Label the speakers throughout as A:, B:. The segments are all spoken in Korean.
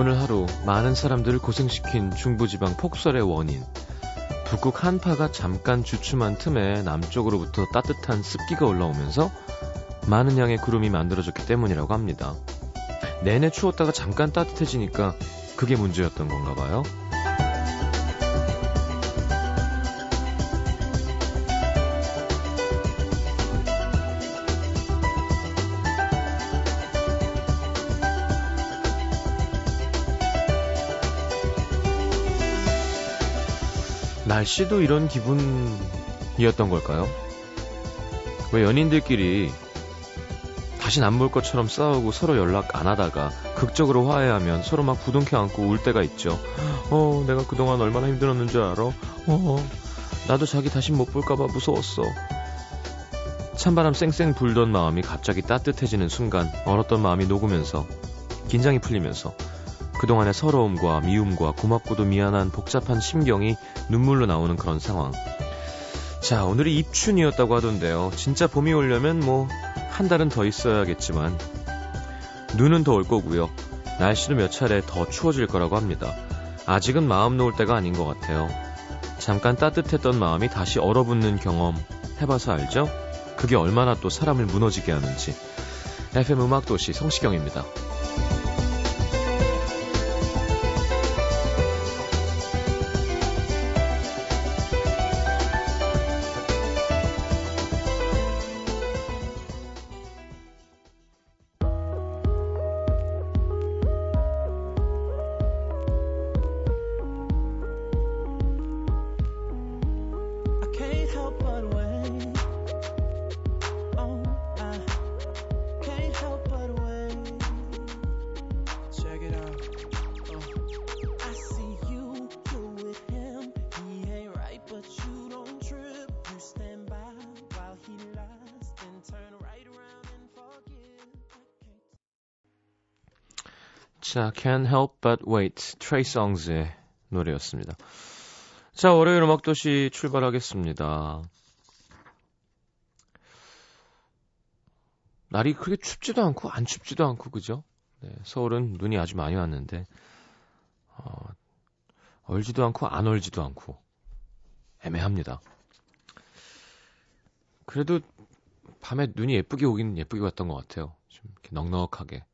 A: 오늘 하루 많은 사람들을 고생시킨 중부지방 폭설의 원인. 북극 한파가 잠깐 주춤한 틈에 남쪽으로부터 따뜻한 습기가 올라오면서 많은 양의 구름이 만들어졌기 때문이라고 합니다. 내내 추웠다가 잠깐 따뜻해지니까 그게 문제였던 건가 봐요. 날씨도 이런 기분이었던 걸까요? 왜 연인들끼리 다신 안 볼 것처럼 싸우고 서로 연락 안 하다가 극적으로 화해하면 서로 막 부둥켜 안고 울 때가 있죠. 어, 내가 그동안 얼마나 힘들었는 줄 알아? 어, 나도 자기 다신 못 볼까봐 무서웠어. 찬바람 쌩쌩 불던 마음이 갑자기 따뜻해지는 순간 얼었던 마음이 녹으면서 긴장이 풀리면서 그동안의 서러움과 미움과 고맙고도 미안한 복잡한 심경이 눈물로 나오는 그런 상황. 자, 오늘이 입춘이었다고 하던데요. 진짜 봄이 오려면 뭐, 한 달은 더 있어야겠지만, 눈은 더 올 거고요. 날씨도 몇 차례 더 추워질 거라고 합니다. 아직은 마음 놓을 때가 아닌 것 같아요. 잠깐 따뜻했던 마음이 다시 얼어붙는 경험 해봐서 알죠? 그게 얼마나 또 사람을 무너지게 하는지. FM 음악도시 성시경입니다. 자, Can't Help But Wait, 트레이 송즈의 노래였습니다. 자, 월요일 음악도시 출발하겠습니다. 날이 그렇게 춥지도 않고 안 춥지도 않고 그죠? 네, 서울은 눈이 아주 많이 왔는데 어, 얼지도 않고 안 얼지도 않고 애매합니다. 그래도 밤에 눈이 예쁘게 오긴 예쁘게 왔던 것 같아요. 좀 이렇게 넉넉하게.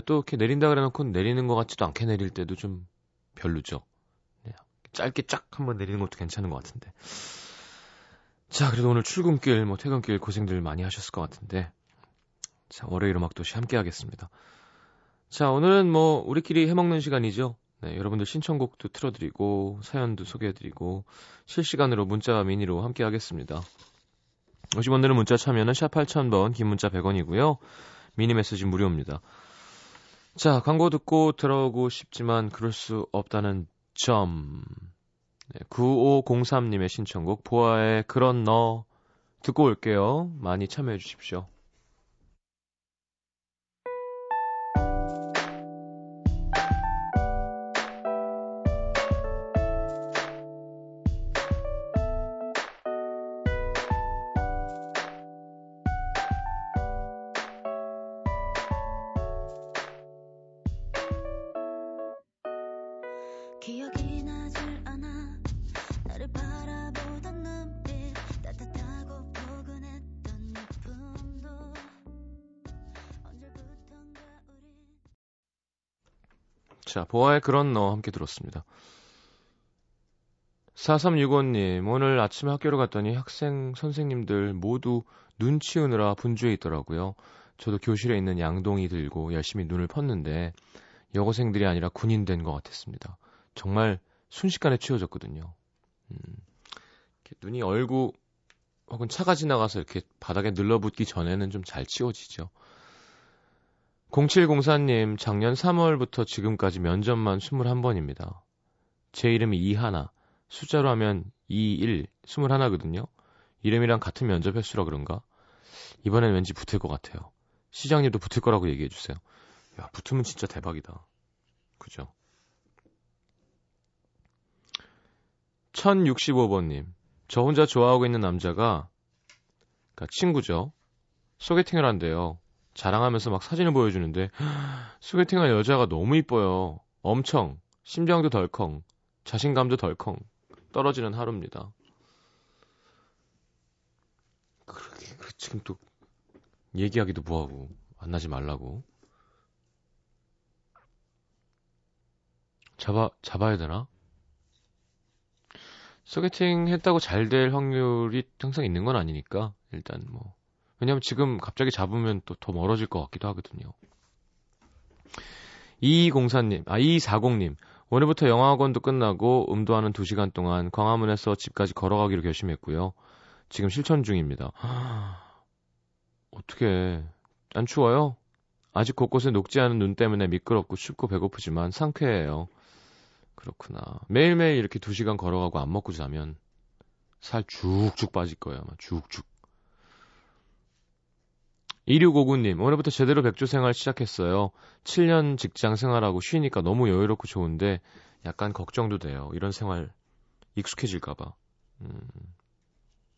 A: 또 이렇게 내린다 그래놓고 내리는 것 같지도 않게 내릴 때도 좀 별로죠. 네, 짧게 쫙 한번 내리는 것도 괜찮은 것 같은데. 자, 그래도 오늘 출근길, 뭐 퇴근길 고생들 많이 하셨을 것 같은데. 자, 월요일 음악 도시 함께 하겠습니다. 자, 오늘은 뭐 우리끼리 해먹는 시간이죠. 네, 여러분들 신청곡도 틀어드리고 사연도 소개해드리고 실시간으로 문자와 미니로 함께 하겠습니다. 50원들은 문자 참여는 샵 8000번, 긴 문자 100원이고요. 미니 메시지 무료입니다. 자, 광고 듣고 들어오고 싶지만 그럴 수 없다는 점. 네, 9503님의 신청곡 보아의 그런 너 듣고 올게요. 많이 참여해 주십시오. 자, 보아의 그런 너 함께 들었습니다. 4365님, 오늘 아침에 학교로 갔더니 학생, 선생님들 모두 눈 치우느라 분주해 있더라고요. 저도 교실에 있는 양동이 들고 열심히 눈을 펐는데 여고생들이 아니라 군인 된 것 같았습니다. 정말 순식간에 치워졌거든요. 음, 눈이 얼고 혹은 차가 지나가서 이렇게 바닥에 늘러붙기 전에는 좀 잘 치워지죠. 0704님, 작년 3월부터 지금까지 면접만 21번입니다. 제 이름이 이하나, 숫자로 하면 21, 21거든요. 이름이랑 같은 면접 횟수라 그런가? 이번엔 왠지 붙을 것 같아요. 시장님도 붙을 거라고 얘기해 주세요. 야, 붙으면 진짜 대박이다. 그죠? 1065번님, 저 혼자 좋아하고 있는 남자가, 그니까 친구죠. 소개팅을 한대요. 자랑하면서 막 사진을 보여주는데 소개팅한 여자가 너무 이뻐요. 엄청 심정도 덜컹, 자신감도 덜컹 떨어지는 하루입니다. 그렇게 그 지금 또 얘기하기도 뭐하고 만나지 말라고 잡아 잡아야 되나? 소개팅 했다고 잘 될 확률이 항상 있는 건 아니니까 일단 뭐 왜냐면 지금 갑자기 잡으면 또 더 멀어질 것 같기도 하거든요. 2204님, 아, 2240님, 오늘부터 영어학원도 끝나고 음도하는 2시간 동안 광화문에서 집까지 걸어가기로 결심했고요. 지금 실천 중입니다. 어떻게, 안 추워요? 아직 곳곳에 녹지 않은 눈 때문에 미끄럽고 춥고 배고프지만 상쾌해요. 그렇구나. 매일매일 이렇게 2시간 걸어가고 안 먹고 자면 살 쭉쭉 빠질 거예요. 아마 쭉쭉. 2659님, 오늘부터 제대로 백조 생활 시작했어요. 7년 직장 생활하고 쉬니까 너무 여유롭고 좋은데 약간 걱정도 돼요. 이런 생활 익숙해질까봐. 음,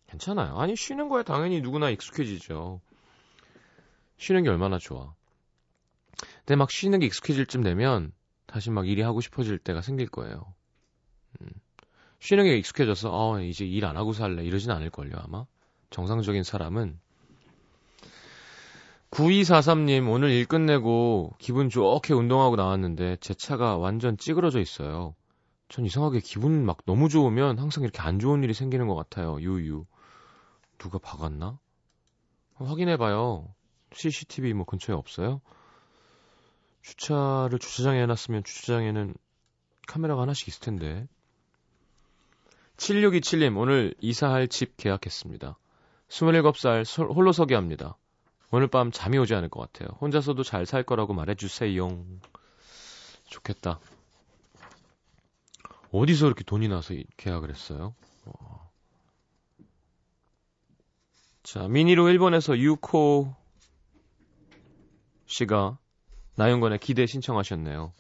A: 괜찮아요. 아니, 쉬는 거야 당연히 누구나 익숙해지죠. 쉬는 게 얼마나 좋아. 근데 막 쉬는 게 익숙해질 쯤 되면 다시 막 일이 하고 싶어질 때가 생길 거예요. 음, 쉬는 게 익숙해져서, 어, 이제 일 안 하고 살래. 이러진 않을걸요, 아마. 정상적인 사람은 9243님, 오늘 일 끝내고 기분 좋게 운동하고 나왔는데 제 차가 완전 찌그러져 있어요. 전 이상하게 기분 막 너무 좋으면 항상 이렇게 안 좋은 일이 생기는 것 같아요. 유유. 누가 박았나? 확인해봐요. CCTV 뭐 근처에 없어요? 주차를 주차장에 해놨으면 주차장에는 카메라가 하나씩 있을 텐데. 7627님, 오늘 이사할 집 계약했습니다. 27살 홀로 서기 합니다. 오늘 밤 잠이 오지 않을 것 같아요. 혼자서도 잘 살 거라고 말해주세요. 좋겠다. 어디서 이렇게 돈이 나서 계약을 했어요? 어. 자, 미니로 일본에서 유코 씨가 나영건의 기대 신청하셨네요.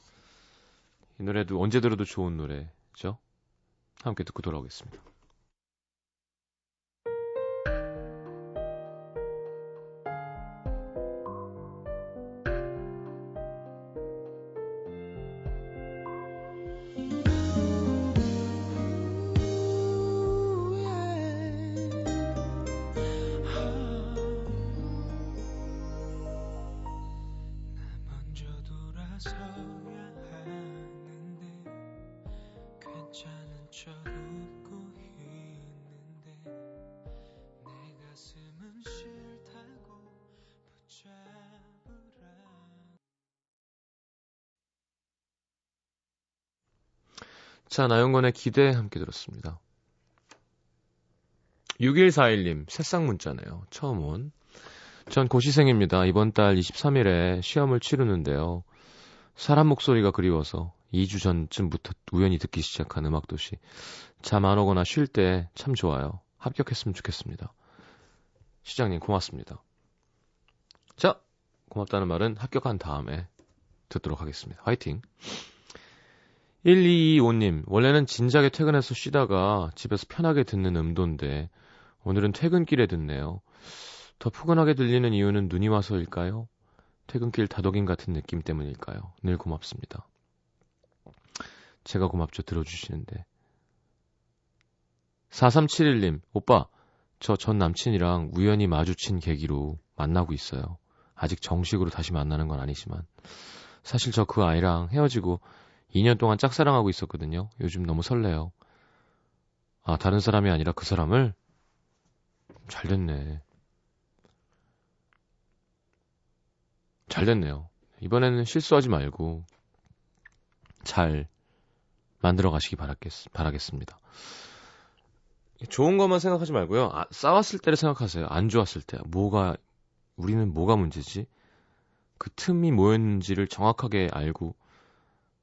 A: 이 노래도 언제 들어도 좋은 노래죠? 함께 듣고 돌아오겠습니다. 자, 나영건의 기대 함께 들었습니다. 6141님, 새싹 문자네요. 처음 온. 전 고시생입니다. 이번 달 23일에 시험을 치르는데요. 사람 목소리가 그리워서 2주 전쯤부터 우연히 듣기 시작한 음악도시. 잠 안 오거나 쉴 때 참 좋아요. 합격했으면 좋겠습니다. 시장님, 고맙습니다. 자, 고맙다는 말은 합격한 다음에 듣도록 하겠습니다. 화이팅! 1225님, 원래는 진작에 퇴근해서 쉬다가 집에서 편하게 듣는 음도인데, 오늘은 퇴근길에 듣네요. 더 푸근하게 들리는 이유는 눈이 와서일까요? 퇴근길 다독임 같은 느낌 때문일까요? 늘 고맙습니다. 제가 고맙죠, 들어주시는데. 4371님, 오빠, 저 전 남친이랑 우연히 마주친 계기로 만나고 있어요. 아직 정식으로 다시 만나는 건 아니지만. 사실 저 그 아이랑 헤어지고 2년 동안 짝사랑하고 있었거든요. 요즘 너무 설레요. 아, 다른 사람이 아니라 그 사람을? 잘 됐네. 잘 됐네요. 이번에는 실수하지 말고 잘 만들어 가시기 바라겠, 바라겠습니다. 좋은 것만 생각하지 말고요. 아, 싸웠을 때를 생각하세요. 안 좋았을 때. 뭐가, 우리는 뭐가 문제지? 그 틈이 뭐였는지를 정확하게 알고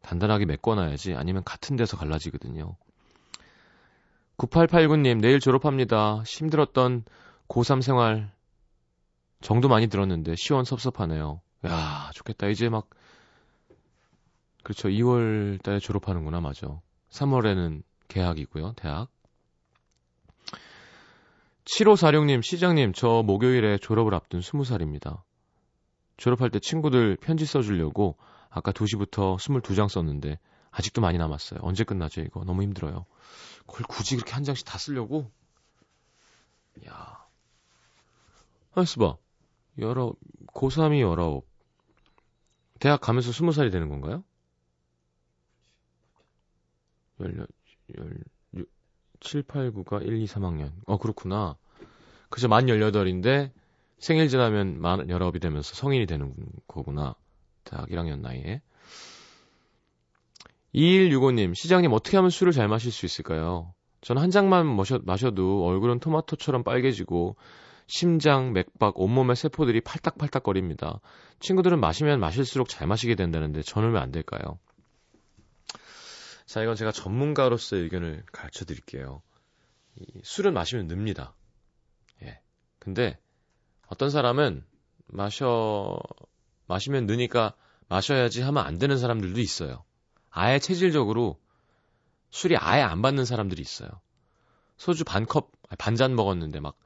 A: 단단하게 메꿔놔야지 아니면 같은 데서 갈라지거든요. 9889님, 내일 졸업합니다. 힘들었던 고3 생활 정도 많이 들었는데 시원섭섭하네요. 야, 좋겠다. 이제 막 그렇죠. 2월 달에 졸업하는구나, 맞아. 3월에는 개학이고요, 대학. 7546님, 시장님, 저 목요일에 졸업을 앞둔 20살입니다. 졸업할 때 친구들 편지 써주려고 아까 2시부터 22장 썼는데 아직도 많이 남았어요. 언제 끝나죠, 이거? 너무 힘들어요. 그걸 굳이 그렇게 한 장씩 다 쓰려고? 야. 하이스 봐. 열어, 고3이 열아홉. 대학 가면서 스무 살이 되는 건가요? 열, 열, 7, 8, 9가 1, 2, 3학년. 어, 그렇구나. 그저 만 18인데 생일 지나면 만 19이 되면서 성인이 되는 거구나. 대학 1학년 나이에. 2165님, 시장님 어떻게 하면 술을 잘 마실 수 있을까요? 저는 한 잔만 마셔, 마셔도 얼굴은 토마토처럼 빨개지고 심장, 맥박, 온몸의 세포들이 팔딱팔딱거립니다. 친구들은 마시면 마실수록 잘 마시게 된다는데 저는 왜 안 될까요? 자, 이건 제가 전문가로서의 의견을 가르쳐 드릴게요. 술은 마시면 늡니다. 예. 근데 어떤 사람은 마셔, 마시면 느니까 마셔야지 하면 안 되는 사람들도 있어요. 아예 체질적으로 술이 아예 안 받는 사람들이 있어요. 소주 반 컵, 반 잔 먹었는데 막,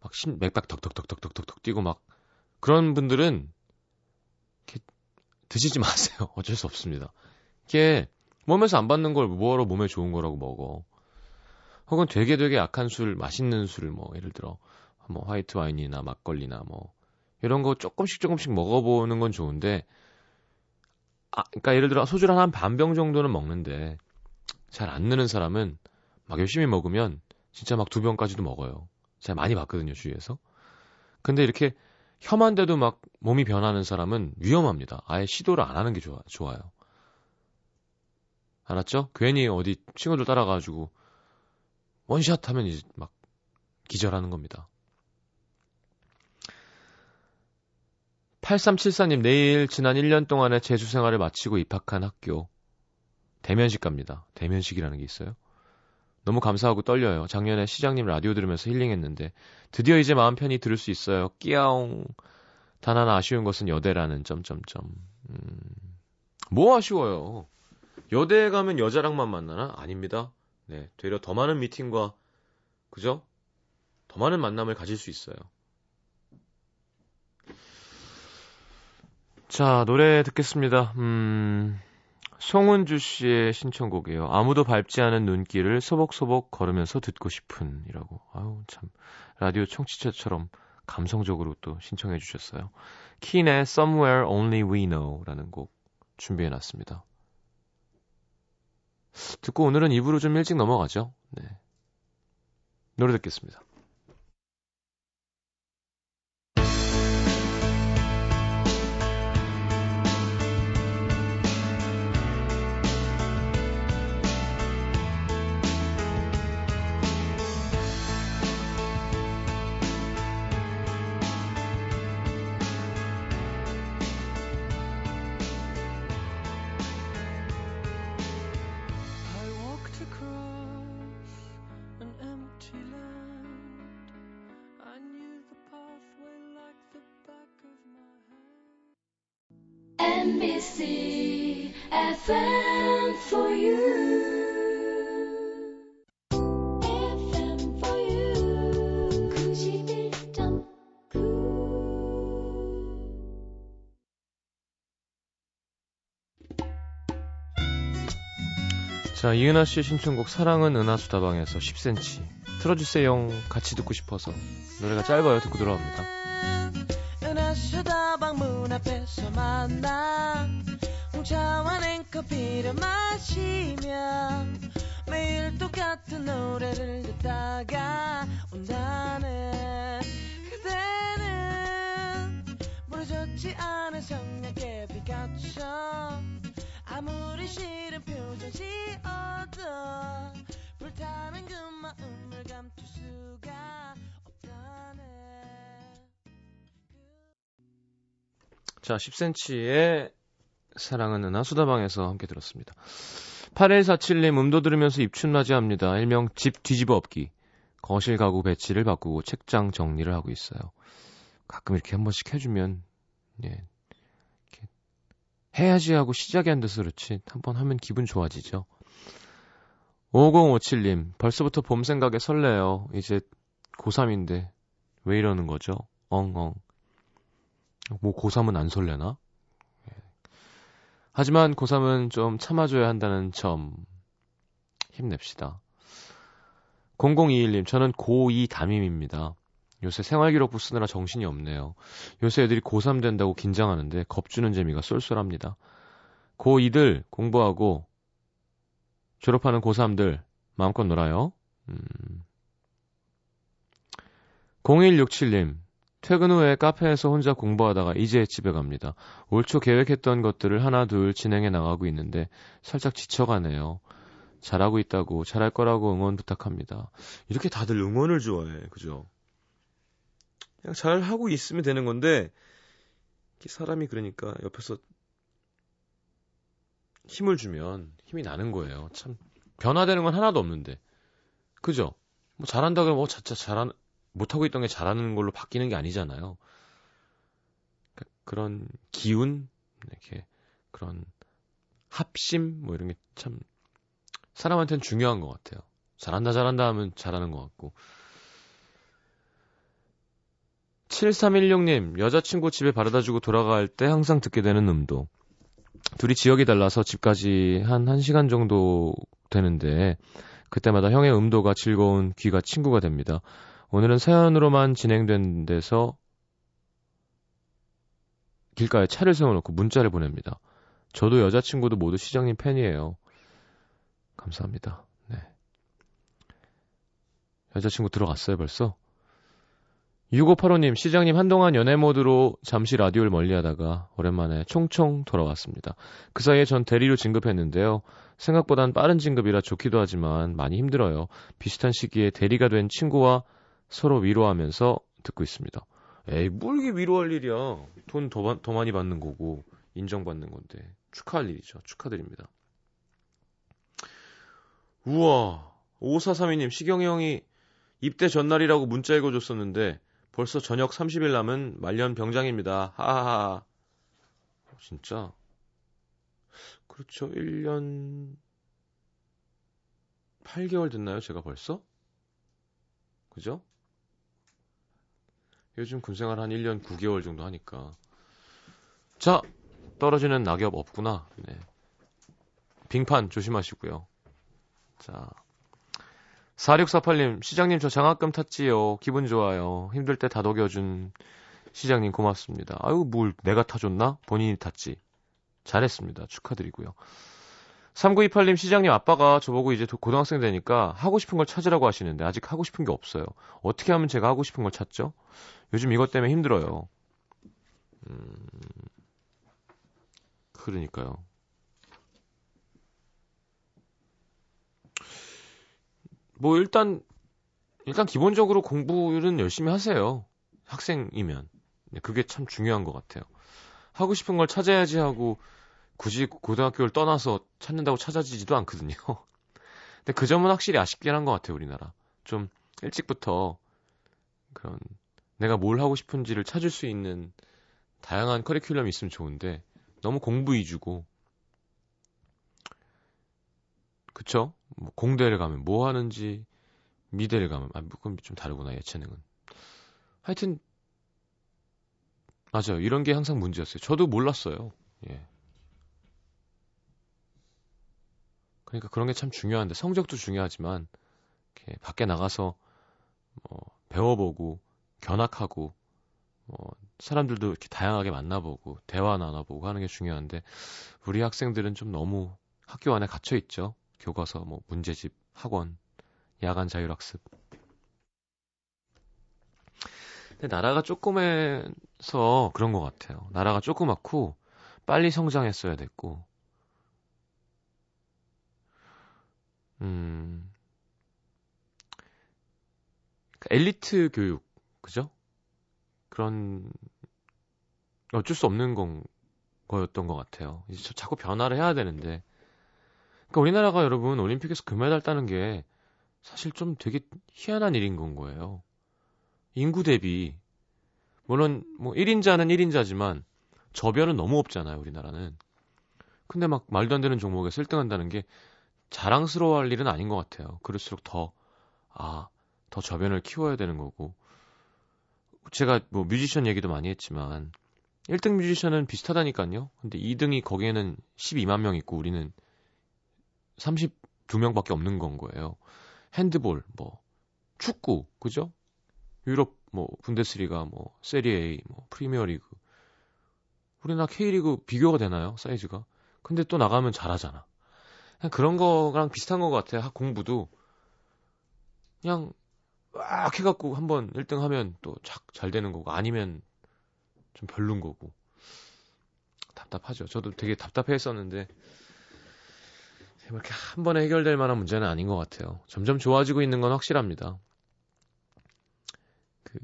A: 막 심, 맥박 덕덕덕덕덕덕 뛰고 막, 그런 분들은, 드시지 마세요. 어쩔 수 없습니다. 이게, 몸에서 안 받는 걸 뭐하러 몸에 좋은 거라고 먹어. 혹은 되게 되게 약한 술, 맛있는 술, 뭐, 예를 들어, 뭐, 화이트 와인이나 막걸리나 뭐, 이런 거 조금씩 조금씩 먹어보는 건 좋은데, 아, 그러니까 예를 들어 소주를 한 반병 정도는 먹는데 잘 안 느는 사람은 막 열심히 먹으면 진짜 막 두 병까지도 먹어요. 제가 많이 봤거든요, 주위에서. 근데 이렇게 혐한데도 막 몸이 변하는 사람은 위험합니다. 아예 시도를 안 하는 게 좋아, 좋아요. 알았죠? 괜히 어디 친구들 따라가지고 원샷 하면 이제 막 기절하는 겁니다. 8374님, 내일 지난 1년 동안의 재수 생활을 마치고 입학한 학교. 대면식 갑니다. 대면식이라는 게 있어요. 너무 감사하고 떨려요. 작년에 시장님 라디오 들으면서 힐링했는데 드디어 이제 마음 편히 들을 수 있어요. 끼야옹. 단 하나 아쉬운 것은 여대라는 점점점. 음. 뭐 아쉬워요? 여대에 가면 여자랑만 만나나? 아닙니다. 네, 되려 더 많은 미팅과 그죠? 더 많은 만남을 가질 수 있어요. 자, 노래 듣겠습니다. 음, 송은주 씨의 신청곡이에요. 아무도 밟지 않은 눈길을 소복소복 걸으면서 듣고 싶은 이라고. 아유, 참. 라디오 청취자처럼 감성적으로 또 신청해 주셨어요. 킨의 Somewhere Only We Know 라는 곡 준비해 놨습니다. 듣고 오늘은 입으로 좀 일찍 넘어가죠. 네. 노래 듣겠습니다. 자, 이은하 씨의 신청곡 사랑은 은하수다방에서 10cm 틀어주세요. 같이 듣고 싶어서 노래가 짧아요. 듣고 들어옵니다. 은하수다방 문 앞에서 만나 홍차와 냉커피를 마시며 매일 똑같은 노래를 듣다가 온다는 그대는 부러졌지 않은 성냥개 비 같죠 아무리 싫은 표정 지어도 불타는 그 마음을 감출 수가 없다네. 자 10cm의 사랑은 은하 수다방에서 함께 들었습니다. 8147님 음도 들으면서 입춘맞이 합니다. 일명 집 뒤집어 엎기. 거실 가구 배치를 바꾸고 책장 정리를 하고 있어요. 가끔 이렇게 한 번씩 해주면 예, 해야지 하고 시작이 안 돼서 그렇지 한번 하면 기분 좋아지죠. 5057님, 벌써부터 봄 생각에 설레요. 이제 고3인데 왜 이러는 거죠? 엉엉. 뭐 고3은 안 설레나? 예. 하지만 고3은 좀 참아줘야 한다는 점 힘냅시다. 0021님, 저는 고2 담임입니다. 요새 생활기록부 쓰느라 정신이 없네요. 요새 애들이 고3 된다고 긴장하는데 겁주는 재미가 쏠쏠합니다. 고2들 공부하고 졸업하는 고3들 마음껏 놀아요. 음. 0167님, 퇴근 후에 카페에서 혼자 공부하다가 이제 집에 갑니다. 올 초 계획했던 것들을 하나 둘 진행해 나가고 있는데 살짝 지쳐가네요. 잘하고 있다고 잘할 거라고 응원 부탁합니다. 이렇게 다들 응원을 좋아해. 그죠? 그냥 잘 하고 있으면 되는 건데 사람이 그러니까 옆에서 힘을 주면 힘이 나는 거예요. 참 변화되는 건 하나도 없는데. 그죠? 뭐 잘한다 그러면 어, 자자 잘한 못하고 있던 게 잘하는 걸로 바뀌는 게 아니잖아요. 그러니까 그런 기운, 이렇게 그런 합심, 뭐 이런 게 참 사람한테는 중요한 것 같아요. 잘한다, 잘한다 하면 잘하는 것 같고. 7316님, 여자친구 집에 바래다 주고 돌아갈 때 항상 듣게 되는 음도. 둘이 지역이 달라서 집까지 한 1시간 정도 되는데, 그때마다 형의 음도가 즐거운 귀가 친구가 됩니다. 오늘은 사연으로만 진행된 데서 길가에 차를 세워놓고 문자를 보냅니다. 저도 여자친구도 모두 시장님 팬이에요. 감사합니다. 네. 여자친구 들어갔어요, 벌써? 6585님, 시장님 한동안 연애 모드로 잠시 라디오를 멀리 하다가 오랜만에 총총 돌아왔습니다. 그 사이에 전 대리로 진급했는데요. 생각보단 빠른 진급이라 좋기도 하지만 많이 힘들어요. 비슷한 시기에 대리가 된 친구와 서로 위로하면서 듣고 있습니다. 에이, 뭘 이게 위로할 일이야. 돈 더, 더 많이 받는 거고, 인정받는 건데. 축하할 일이죠. 축하드립니다. 우와, 5432님, 시경이 형이 입대 전날이라고 문자 읽어줬었는데, 벌써 저녁 30일 남은 말년 병장입니다. 하하하. 진짜. 그렇죠. 1년 8개월 됐나요? 제가 벌써? 그죠? 요즘 군생활 한 1년 9개월 정도 하니까. 자, 떨어지는 낙엽 없구나. 네. 빙판 조심하시고요. 자. 4648님, 시장님 저 장학금 탔지요. 기분 좋아요. 힘들 때 다독여준 시장님 고맙습니다. 아유, 뭘 내가 타줬나? 본인이 탔지. 잘했습니다. 축하드리고요. 3928님 시장님 아빠가 저보고 이제 고등학생 되니까 하고 싶은 걸 찾으라고 하시는데 아직 하고 싶은 게 없어요. 어떻게 하면 제가 하고 싶은 걸 찾죠? 요즘 이것 때문에 힘들어요. 음, 그러니까요. 뭐 일단 일단 기본적으로 공부는 열심히 하세요. 학생이면. 그게 참 중요한 것 같아요. 하고 싶은 걸 찾아야지 하고 굳이 고등학교를 떠나서 찾는다고 찾아지지도 않거든요. 근데 그 점은 확실히 아쉽긴 한 것 같아요, 우리나라. 좀 일찍부터 그런 내가 뭘 하고 싶은지를 찾을 수 있는 다양한 커리큘럼이 있으면 좋은데 너무 공부 위주고 그쵸? 뭐 공대를 가면 뭐 하는지 미대를 가면 아 그건 좀 다르구나 예체능은. 하여튼 맞아요. 이런 게 항상 문제였어요. 저도 몰랐어요. 예. 그러니까 그런 게 참 중요한데 성적도 중요하지만 이렇게 밖에 나가서 뭐 배워보고 견학하고 뭐 사람들도 이렇게 다양하게 만나보고 대화 나눠보고 하는 게 중요한데 우리 학생들은 좀 너무 학교 안에 갇혀 있죠. 교과서, 뭐 문제집, 학원, 야간 자율학습. 근데 나라가 조그매서 그런 것 같아요. 나라가 조그맣고 빨리 성장했어야 됐고 음, 그 엘리트 교육, 그죠? 그런, 어쩔 수 없는 건, 거였던 것 같아요. 이제 자꾸 변화를 해야 되는데. 그러니까 우리나라가 여러분 올림픽에서 금메달 따는 게 사실 좀 되게 희한한 일인 건 거예요. 인구 대비. 물론 뭐 1인자는 1인자지만 저변은 너무 없잖아요, 우리나라는. 근데 막 말도 안 되는 종목에서 1등 한다는 게 자랑스러워할 일은 아닌 것 같아요. 그럴수록 더, 아, 더 저변을 키워야 되는 거고. 제가 뭐 뮤지션 얘기도 많이 했지만, 1등 뮤지션은 비슷하다니까요. 근데 2등이 거기에는 12만 명 있고 우리는 32명밖에 없는 건 거예요. 핸드볼, 뭐 축구, 그죠? 유럽 뭐 분데스리가 뭐 세리에 뭐 프리미어리그 우리나라 K리그 비교가 되나요? 사이즈가. 근데 또 나가면 잘하잖아. 그냥 그런 거랑 비슷한 것 같아. 공부도 그냥 막 해갖고 한번 1등 하면 또 잘 되는 거고 아니면 좀 별론 거고 답답하죠. 저도 되게 답답해 했었는데 이렇게 한 번에 해결될 만한 문제는 아닌 것 같아요. 점점 좋아지고 있는 건 확실합니다. 그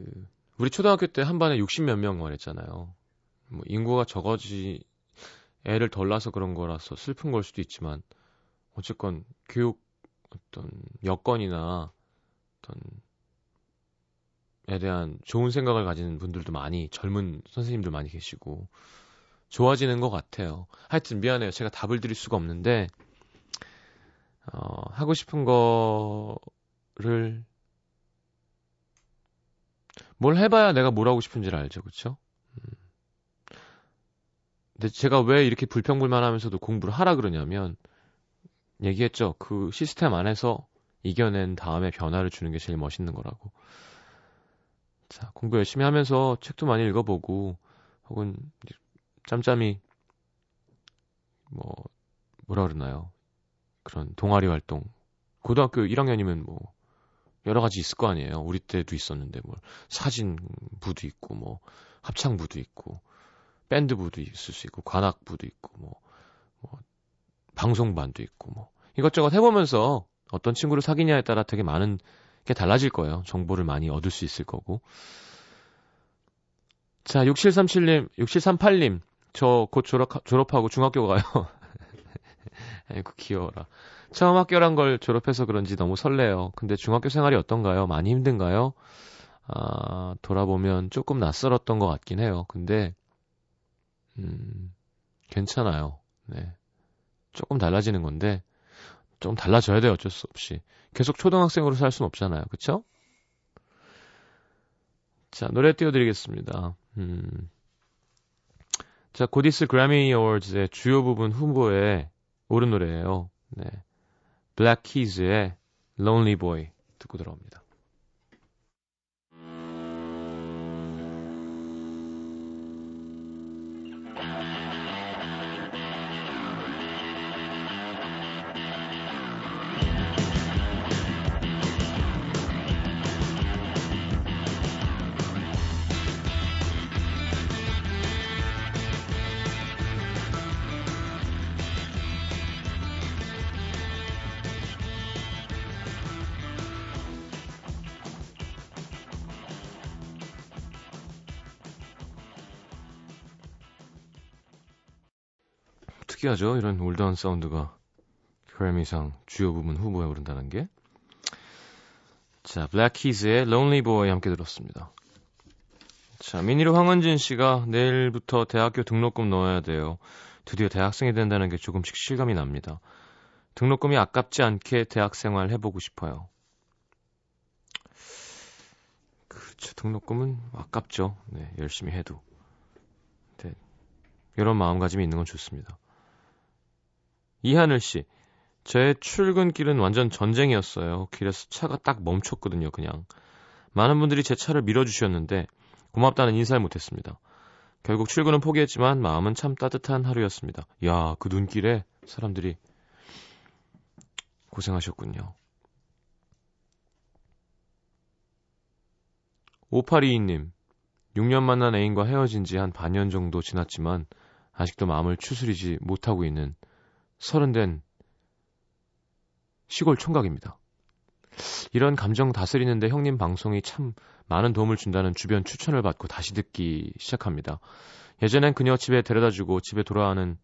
A: 우리 초등학교 때 한 반에 60몇 명 말했잖아요. 뭐 인구가 적어지 애를 덜 낳아서 그런 거라서 슬픈 걸 수도 있지만 어쨌건 교육 어떤 여건이나 어떤 에 대한 좋은 생각을 가지는 분들도 많이 젊은 선생님들 많이 계시고 좋아지는 것 같아요. 하여튼 미안해요. 제가 답을 드릴 수가 없는데 어, 하고 싶은 거를 뭘 해봐야 내가 뭘 하고 싶은지를 알죠, 그렇죠? 근데 제가 왜 이렇게 불평불만하면서도 공부를 하라 그러냐면 얘기했죠. 그 시스템 안에서 이겨낸 다음에 변화를 주는 게 제일 멋있는 거라고. 자, 공부 열심히 하면서 책도 많이 읽어보고 혹은 짬짬이 뭐 뭐라 그러나요? 그런 동아리 활동. 고등학교 1학년이면 뭐 여러 가지 있을 거 아니에요. 우리 때도 있었는데 뭐 사진 부도 있고 뭐 합창 부도 있고 밴드 부도 있을 수 있고 관악 부도 있고 뭐, 뭐 방송반도 있고 뭐 이것저것 해보면서 어떤 친구를 사귀냐에 따라 되게 많은 게 달라질 거예요. 정보를 많이 얻을 수 있을 거고. 자, 6737님, 6738님, 저 곧 졸업, 졸업하고 중학교 가요. 아이고, 귀여워라. 처음 학교란 걸 졸업해서 그런지 너무 설레요. 근데 중학교 생활이 어떤가요? 많이 힘든가요? 아, 돌아보면 조금 낯설었던 것 같긴 해요. 근데, 음, 괜찮아요. 네. 조금 달라지는 건데, 좀 달라져야 돼요. 어쩔 수 없이. 계속 초등학생으로 살 수는 없잖아요. 그쵸? 자, 노래 띄워드리겠습니다. 음. 자, 곧 있을 그래미 어워즈의 주요 부분 후보에 오른 노래예요. 네. 블랙 키즈의 Lonely Boy 듣고 들어옵니다. 특이하죠. 이런 올드한 사운드가 그래미상 주요 부분 후보에 오른다는 게. 자, 블랙키즈의 Lonely Boy 함께 들었습니다. 자, 미니로 황은진 씨가 내일부터 대학교 등록금 넣어야 돼요. 드디어 대학생이 된다는 게 조금씩 실감이 납니다. 등록금이 아깝지 않게 대학 생활 해보고 싶어요. 그렇죠. 등록금은 아깝죠. 네, 열심히 해도. 네, 이런 마음가짐이 있는 건 좋습니다. 이하늘 씨. 제 출근길은 완전 전쟁이었어요. 길에서 차가 딱 멈췄거든요, 그냥. 많은 분들이 제 차를 밀어주셨는데 고맙다는 인사를 못했습니다. 결국 출근은 포기했지만 마음은 참 따뜻한 하루였습니다. 야, 그 눈길에 사람들이 고생하셨군요. 5822님, 6년 만난 애인과 헤어진 지 한 반년 정도 지났지만 아직도 마음을 추스리지 못하고 있는 서른된 시골 총각입니다. 이런 감정 다스리는데 형님 방송이 참 많은 도움을 준다는 주변 추천을 받고 다시 듣기 시작합니다. 예전엔 그녀 집에 데려다주고 집에 돌아가는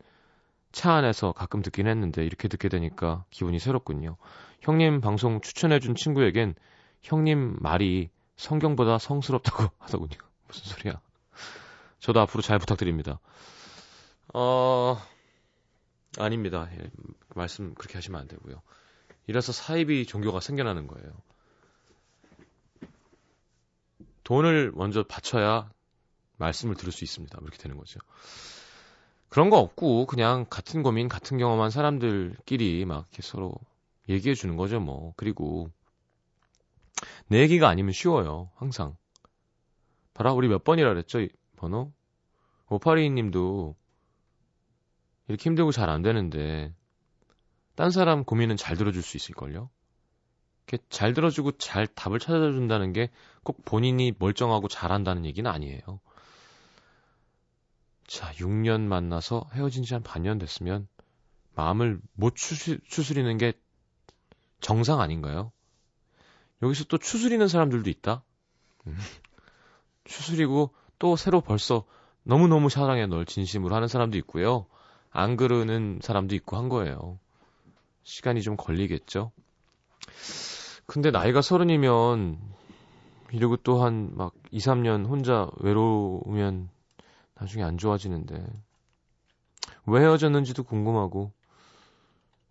A: 차 안에서 가끔 듣긴 했는데 이렇게 듣게 되니까 기분이 새롭군요. 형님 방송 추천해준 친구에겐 형님 말이 성경보다 성스럽다고 하더군요. 무슨 소리야. 저도 앞으로 잘 부탁드립니다. 어, 아닙니다. 예, 말씀 그렇게 하시면 안 되고요. 이래서 사이비 종교가 생겨나는 거예요. 돈을 먼저 바쳐야 말씀을 들을 수 있습니다. 이렇게 되는 거죠. 그런 거 없고 그냥 같은 고민, 같은 경험한 사람들끼리 막 이렇게 서로 얘기해 주는 거죠, 뭐. 그리고 내 얘기가 아니면 쉬워요. 항상. 봐라, 우리 몇 번이라 그랬죠? 번호? 오파리 님도 이렇게 힘들고 잘 안 되는데 딴 사람 고민은 잘 들어줄 수 있을걸요? 이렇게 잘 들어주고 잘 답을 찾아준다는 게 꼭 본인이 멀쩡하고 잘한다는 얘기는 아니에요. 자, 6년 만나서 헤어진 지 한 반년 됐으면 마음을 못 추스, 추스리는 게 정상 아닌가요? 여기서 또 추스리는 사람들도 있다? 음. 추스리고 또 새로 벌써 너무너무 사랑해 널 진심으로 하는 사람도 있고요. 안 그러는 사람도 있고 한 거예요. 시간이 좀 걸리겠죠? 근데 나이가 서른이면 이러고 또 한 막 2, 3년 혼자 외로우면 나중에 안 좋아지는데 왜 헤어졌는지도 궁금하고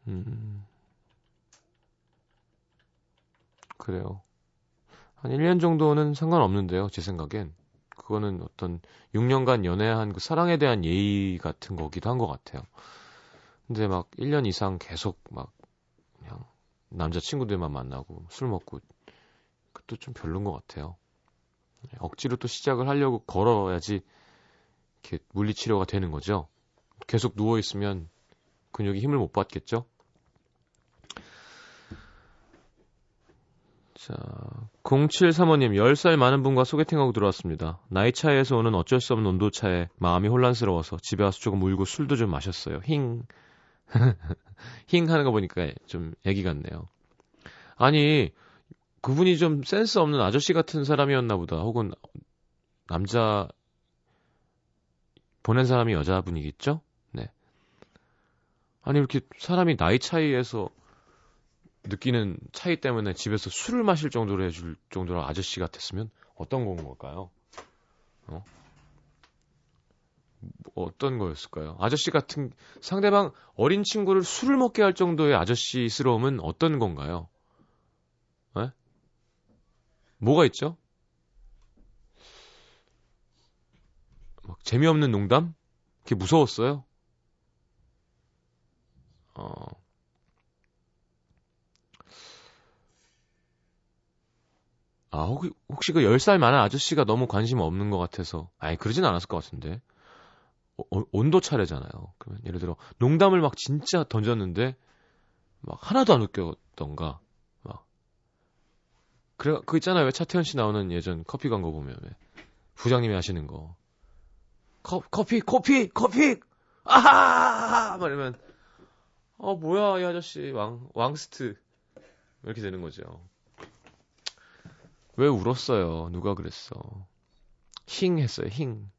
A: 음 그래요. 한 1년 정도는 상관없는데요, 제 생각엔. 그거는 어떤 6년간 연애한 그 사랑에 대한 예의 같은 거기도 한 것 같아요. 근데 막 1년 이상 계속 막 그냥 남자친구들만 만나고 술 먹고 그것도 좀 별론 것 같아요. 억지로 또 시작을 하려고 걸어야지 이렇게 물리치료가 되는 거죠. 계속 누워있으면 근육이 힘을 못 받겠죠? 자, 0735님, 10살 많은 분과 소개팅하고 들어왔습니다. 나이 차이에서 오는 어쩔 수 없는 온도 차에 마음이 혼란스러워서 집에 와서 조금 울고 술도 좀 마셨어요. 힝. 힝 하는 거 보니까 좀 애기 같네요. 아니, 그분이 좀 센스 없는 아저씨 같은 사람이었나 보다. 혹은 남자 보낸 사람이 여자분이겠죠? 네. 아니, 이렇게 사람이 나이 차이에서 느끼는 차이 때문에 집에서 술을 마실 정도로 해줄 정도로 아저씨 같았으면 어떤 건 걸까요? 어? 뭐 어떤 거였을까요? 아저씨 같은 상대방 어린 친구를 술을 먹게 할 정도의 아저씨스러움은 어떤 건가요? 에? 예? 뭐가 있죠? 막 재미없는 농담? 그게 무서웠어요? 어, 아, 혹시, 혹시 그 10살 많은 아저씨가 너무 관심 없는 것 같아서. 아니, 그러진 않았을 것 같은데. 어, 어, 온도 차례잖아요. 그러면 예를 들어, 농담을 막 진짜 던졌는데, 막 하나도 안 웃겼던가. 막. 그래, 그 있잖아요. 왜 차태현 씨 나오는 예전 커피 광고 보면, 왜. 부장님이 하시는 거. 커, 커피, 커피, 커피! 아하! 막 이러면, 어, 뭐야, 이 아저씨. 왕, 왕스트. 이렇게 되는 거죠. 왜 울었어요? 누가 그랬어? 힝 했어요, 힝.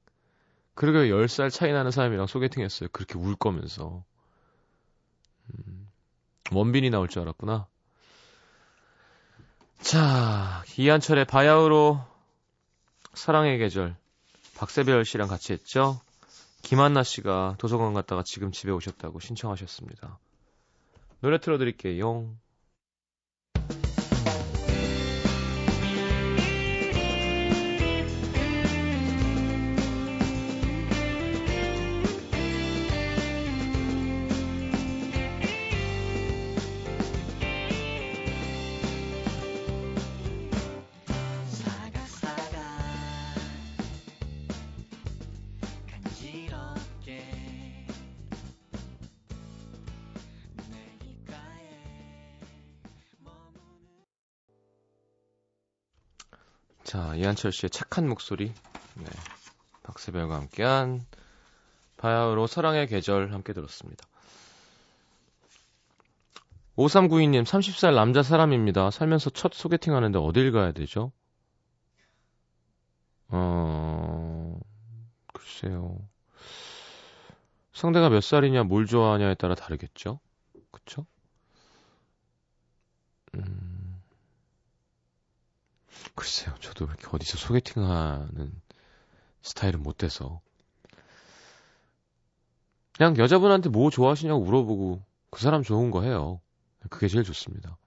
A: 그러게 10살 차이 나는 사람이랑 소개팅 했어요. 그렇게 울 거면서. 음, 원빈이 나올 줄 알았구나. 자, 이한철의 바야흐로 사랑의 계절. 박세별 씨랑 같이 했죠. 김한나 씨가 도서관 갔다가 지금 집에 오셨다고 신청하셨습니다. 노래 틀어드릴게요. 자, 이한철 씨의 착한 목소리. 네. 박세별과 함께한 바야흐로 사랑의 계절 함께 들었습니다. 5392님, 30살 남자 사람입니다. 살면서 첫 소개팅 하는데 어딜 가야 되죠? 어, 글쎄요. 상대가 몇 살이냐, 뭘 좋아하냐에 따라 다르겠죠? 그쵸? 음, 글쎄요, 저도 이렇게 어디서 소개팅하는 스타일은 못 돼서. 그냥 여자분한테 뭐 좋아하시냐고 물어보고 그 사람 좋은 거 해요. 그게 제일 좋습니다.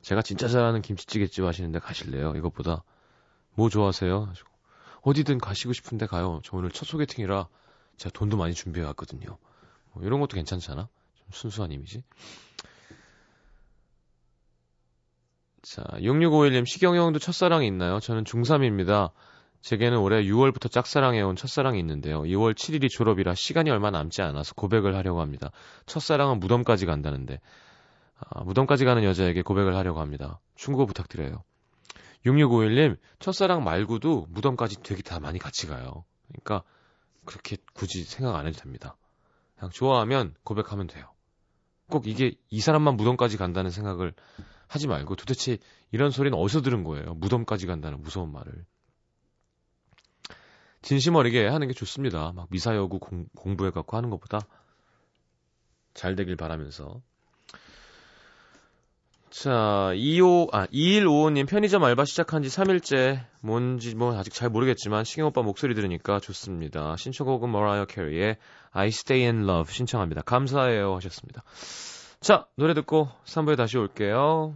A: 제가 진짜 잘하는 김치찌개집 하시는데 가실래요? 이것보다 뭐 좋아하세요? 하시고 어디든 가시고 싶은데 가요. 저 오늘 첫 소개팅이라 제가 돈도 많이 준비해 왔거든요. 뭐 이런 것도 괜찮잖아. 좀 순수한 이미지. 자, 6651님, 시경이 형도 첫사랑이 있나요? 저는 중3입니다. 제게는 올해 6월부터 짝사랑해온 첫사랑이 있는데요. 2월 7일이 졸업이라 시간이 얼마 남지 않아서 고백을 하려고 합니다. 첫사랑은 무덤까지 간다는데, 아, 무덤까지 가는 여자에게 고백을 하려고 합니다. 충고 부탁드려요. 6651님, 첫사랑 말고도 무덤까지 되게 다 많이 같이 가요. 그러니까, 그렇게 굳이 생각 안 해도 됩니다. 그냥 좋아하면 고백하면 돼요. 꼭 이게 이 사람만 무덤까지 간다는 생각을 하지 말고 도대체 이런 소리는 어디서 들은 거예요? 무덤까지 간다는 무서운 말을. 진심 어리게 하는 게 좋습니다. 막 미사여구 공, 공부해갖고 하는 것보다 잘 되길 바라면서. 자, 25, 아, 2155님 편의점 알바 시작한 지 3일째. 뭔지 뭐 아직 잘 모르겠지만 시경 오빠 목소리 들으니까 좋습니다. 신청곡은 머라이어 캐리의 I Stay in Love 신청합니다. 감사해요 하셨습니다. 자, 노래 듣고 3부에 다시 올게요.